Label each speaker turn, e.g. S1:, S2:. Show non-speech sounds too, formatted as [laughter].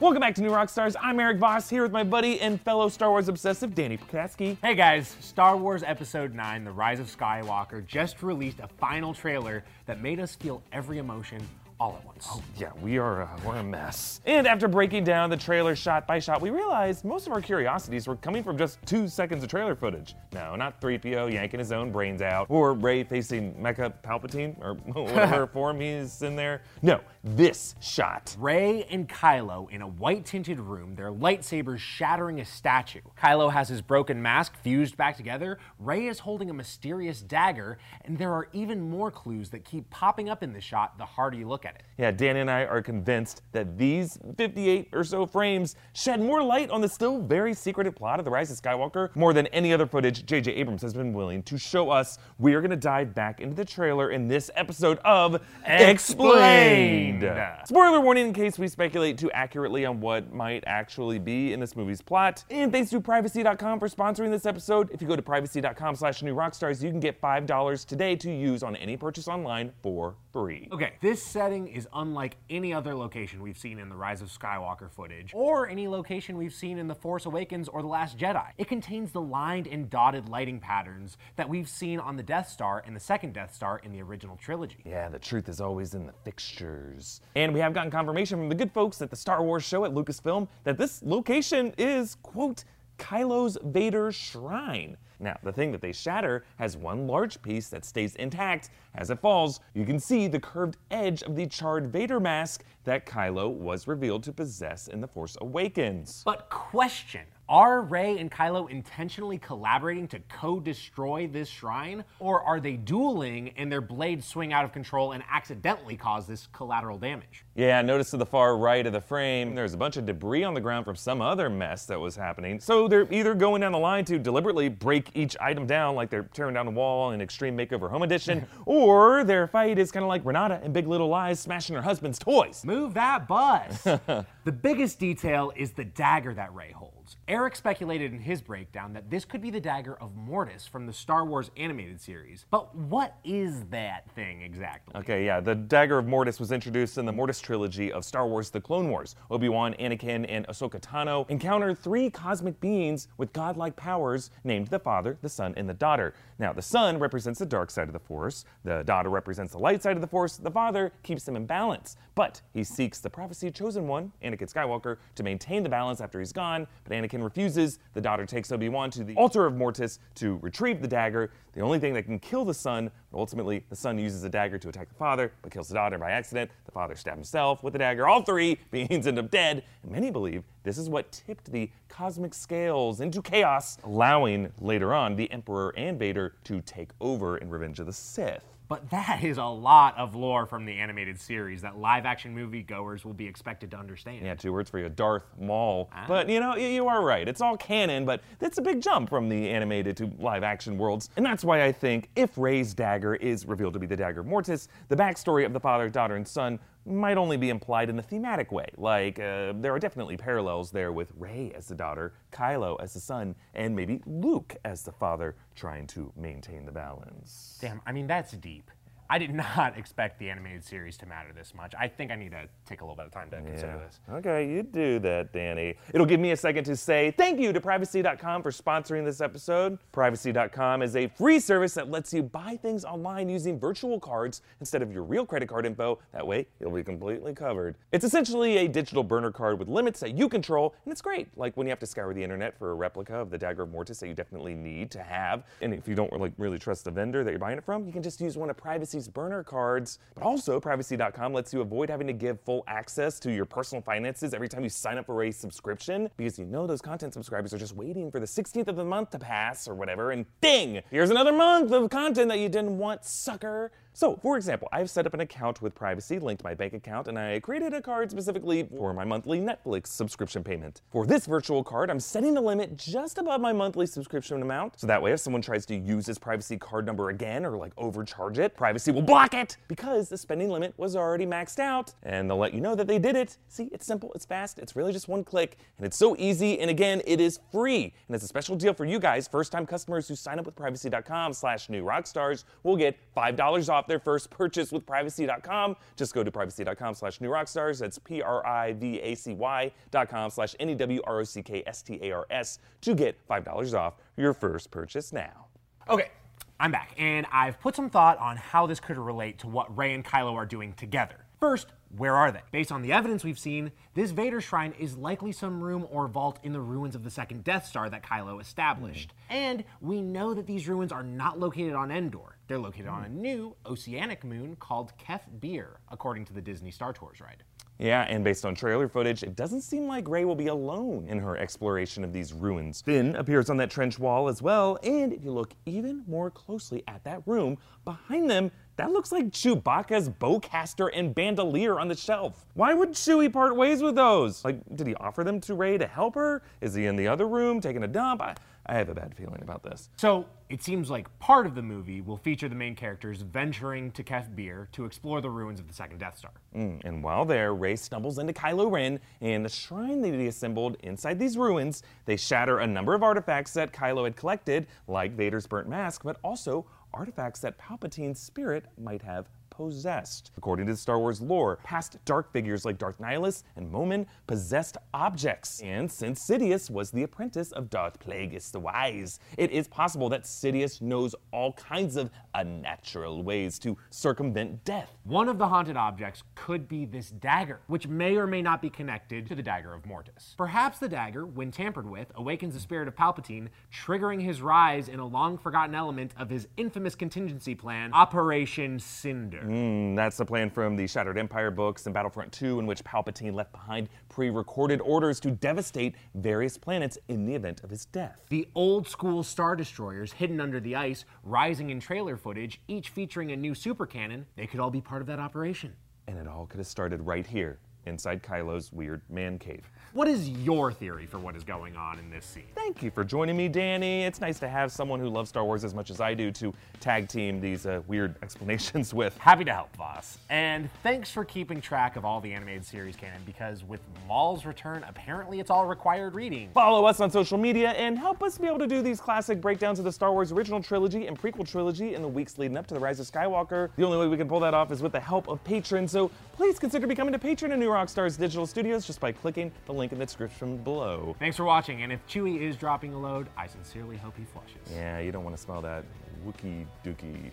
S1: Welcome back to New Rock Stars. I'm Erik Voss here with my buddy and fellow Star Wars obsessive Danny Prakatsky.
S2: Hey guys, Star Wars Episode 9 The Rise of Skywalker just released a final trailer that made us feel every emotion all at once.
S1: Oh, yeah, we are uh, we're a mess. And after breaking down the trailer shot by shot, we realized most of our curiosities were coming from just two seconds of trailer footage. No, not 3PO yanking his own brains out, or Rey facing Mecha Palpatine, or [laughs] whatever [laughs] form he's in there. No, this shot.
S2: Rey and Kylo in a white tinted room, their lightsabers shattering a statue. Kylo has his broken mask fused back together. Rey is holding a mysterious dagger, and there are even more clues that keep popping up in the shot the harder you look at it.
S1: Yeah, Danny and I are convinced that these 58 or so frames shed more light on the still very secretive plot of The Rise of Skywalker more than any other footage J.J. Abrams has been willing to show us. We are going to dive back into the trailer in this episode of Spoiler warning in case we speculate too accurately on what might actually be in this movie's plot. And thanks to privacy.com for sponsoring this episode. If you go to privacy.com slash new rockstars, you can get $5 today to use on any purchase online for free.
S2: Okay, this setting is unlike any other location we've seen in the Rise of Skywalker footage, or any location we've seen in The Force Awakens or The Last Jedi. It contains the lined and dotted lighting patterns that we've seen on the Death Star and the second Death Star in the original trilogy.
S1: Yeah, the truth is always in the fixtures. And we have gotten confirmation from the good folks at the Star Wars show at Lucasfilm that this location is, quote, Kylo's Vader Shrine. Now, the thing that they shatter has one large piece that stays intact. As it falls, you can see the curved edge of the charred Vader mask that Kylo was revealed to possess in The Force Awakens.
S2: But question are Rey and Kylo intentionally collaborating to co destroy this shrine? Or are they dueling and their blades swing out of control and accidentally cause this collateral damage?
S1: Yeah, notice to the far right of the frame, there's a bunch of debris on the ground from some other mess that was happening. So they're either going down the line to deliberately break each item down, like they're tearing down the wall in Extreme Makeover Home Edition, [laughs] or their fight is kind of like Renata in Big Little Lies smashing her husband's toys.
S2: Move that bus! [laughs] the biggest detail is the dagger that Rey holds. Erik speculated in his breakdown that this could be the dagger of Mortis from the Star Wars animated series. But what is that thing exactly?
S1: Okay, yeah, the dagger of Mortis was introduced in the Mortis trilogy of Star Wars The Clone Wars. Obi-Wan, Anakin, and Ahsoka Tano encounter three cosmic beings with godlike powers named the Father, the Son, and the Daughter. Now, the Son represents the dark side of the Force, the Daughter represents the light side of the Force, the Father keeps them in balance. But he seeks the prophecy chosen one, Anakin Skywalker, to maintain the balance after he's gone, but Anakin refuses. The daughter takes Obi-Wan to the altar of Mortis to retrieve the dagger, the only thing that can kill the son, but ultimately the son uses the dagger to attack the father, but kills the daughter by accident. The father stabs himself with the dagger. All three [laughs] beings end up dead, and many believe this is what tipped the cosmic scales into chaos, allowing later on the Emperor and Vader to take over in Revenge of the Sith.
S2: But that is a lot of lore from the animated series that live action movie goers will be expected to understand.
S1: Yeah, two words for you Darth Maul. Ah. But you know, you are right. It's all canon, but it's a big jump from the animated to live action worlds. And that's why I think if Rey's dagger is revealed to be the dagger of Mortis, the backstory of the father, daughter, and son might only be implied in a thematic way. Like, uh, there are definitely parallels there with Rey as the daughter, Kylo as the son, and maybe Luke as the father, trying to maintain the balance.
S2: Damn, I mean, that's deep. I did [laughs] not expect the animated series to matter this much. I think I need to take a little bit of time to yeah. consider this.
S1: Okay, you do that, Danny. It'll give me a second to say thank you to Privacy.com for sponsoring this episode. Privacy.com is a free service that lets you buy things online using virtual cards instead of your real credit card info. That way, you'll be completely covered. It's essentially a digital burner card with limits that you control, and it's great. Like when you have to scour the internet for a replica of the Dagger of Mortis that you definitely need to have. And if you don't like really trust the vendor that you're buying it from, you can just use one of Privacy Privacy's burner cards. But also, Privacy.com lets you avoid having to give full access to your personal finances every time you sign up for a subscription because you know those content subscribers are just waiting for the 16th of the month to pass or whatever, and ding! Here's another month of content that you didn't want, sucker! So, for example, I've set up an account with privacy linked to my bank account, and I created a card specifically for my monthly Netflix subscription payment. For this virtual card, I'm setting the limit just above my monthly subscription amount, so that way if someone tries to use this privacy card number again or like overcharge it, privacy will block it because the spending limit was already maxed out, and they'll let you know that they did it. See, it's simple, it's fast, it's really just one click, and it's so easy, and again, it is free. And it's a special deal for you guys, first-time customers who sign up with privacy.com slash new rockstars will get $5 off off their first purchase with privacy.com. Just go to privacy.com slash new rockstars. That's P R I V A C Y dot com slash N E W R O C K S T A R S to get $5 off your first purchase now.
S2: Okay, I'm back, and I've put some thought on how this could relate to what Rey and Kylo are doing together. First, where are they? Based on the evidence we've seen, this Vader shrine is likely some room or vault in the ruins of the second Death Star that Kylo established. Mm. And we know that these ruins are not located on Endor. They're located on a hmm. new oceanic moon called Kef Bir, according to the Disney Star Tours ride.
S1: Yeah, and based on trailer footage, it doesn't seem like Rey will be alone in her exploration of these ruins. Finn appears on that trench wall as well, and if you look even more closely at that room, behind them, that looks like Chewbacca's bowcaster and bandolier on the shelf. Why would Chewie part ways with those? Like, did he offer them to Rey to help her? Is he in the other room taking a dump? I, I have a bad feeling about this.
S2: So it seems like part of the movie will feature the main characters venturing to Kef Bir to explore the ruins of the second Death Star.
S1: Mm, and while there, Rey stumbles into Kylo Ren and the shrine that he assembled inside these ruins. They shatter a number of artifacts that Kylo had collected, like Vader's burnt mask, but also artifacts that Palpatine's spirit might have possessed. According to the Star Wars lore, past dark figures like Darth Nihilus and Momin possessed objects. And since Sidious was the apprentice of Darth Plagueis the Wise, it is possible that Sidious knows all kinds of unnatural ways to circumvent death.
S2: One of the haunted objects could be this dagger, which may or may not be connected to the dagger of Mortis. Perhaps the dagger, when tampered with, awakens the spirit of Palpatine, triggering his rise in a long forgotten element of his infamous contingency plan, Operation Cinder.
S1: Mm, that's the plan from the Shattered Empire books and Battlefront 2, in which Palpatine left behind pre recorded orders to devastate various planets in the event of his death.
S2: The old school Star Destroyers hidden under the ice, rising in trailer footage, each featuring a new super cannon, they could all be part of that operation.
S1: And it all could have started right here, inside Kylo's weird man cave.
S2: What is your theory for what is going on in this scene?
S1: Thank you for joining me, Danny. It's nice to have someone who loves Star Wars as much as I do to tag team these uh, weird [laughs] explanations with.
S2: Happy to help, Voss. And thanks for keeping track of all the animated series canon because with Maul's return, apparently it's all required reading.
S1: Follow us on social media and help us be able to do these classic breakdowns of the Star Wars original trilogy and prequel trilogy in the weeks leading up to The Rise of Skywalker. The only way we can pull that off is with the help of patrons, so please consider becoming a patron of New Rockstars Digital Studios just by clicking the link in the description below.
S2: Thanks for watching, and if Chewie is dropping a load, I sincerely hope he flushes.
S1: Yeah, you don't want to smell that Wookie Dookie.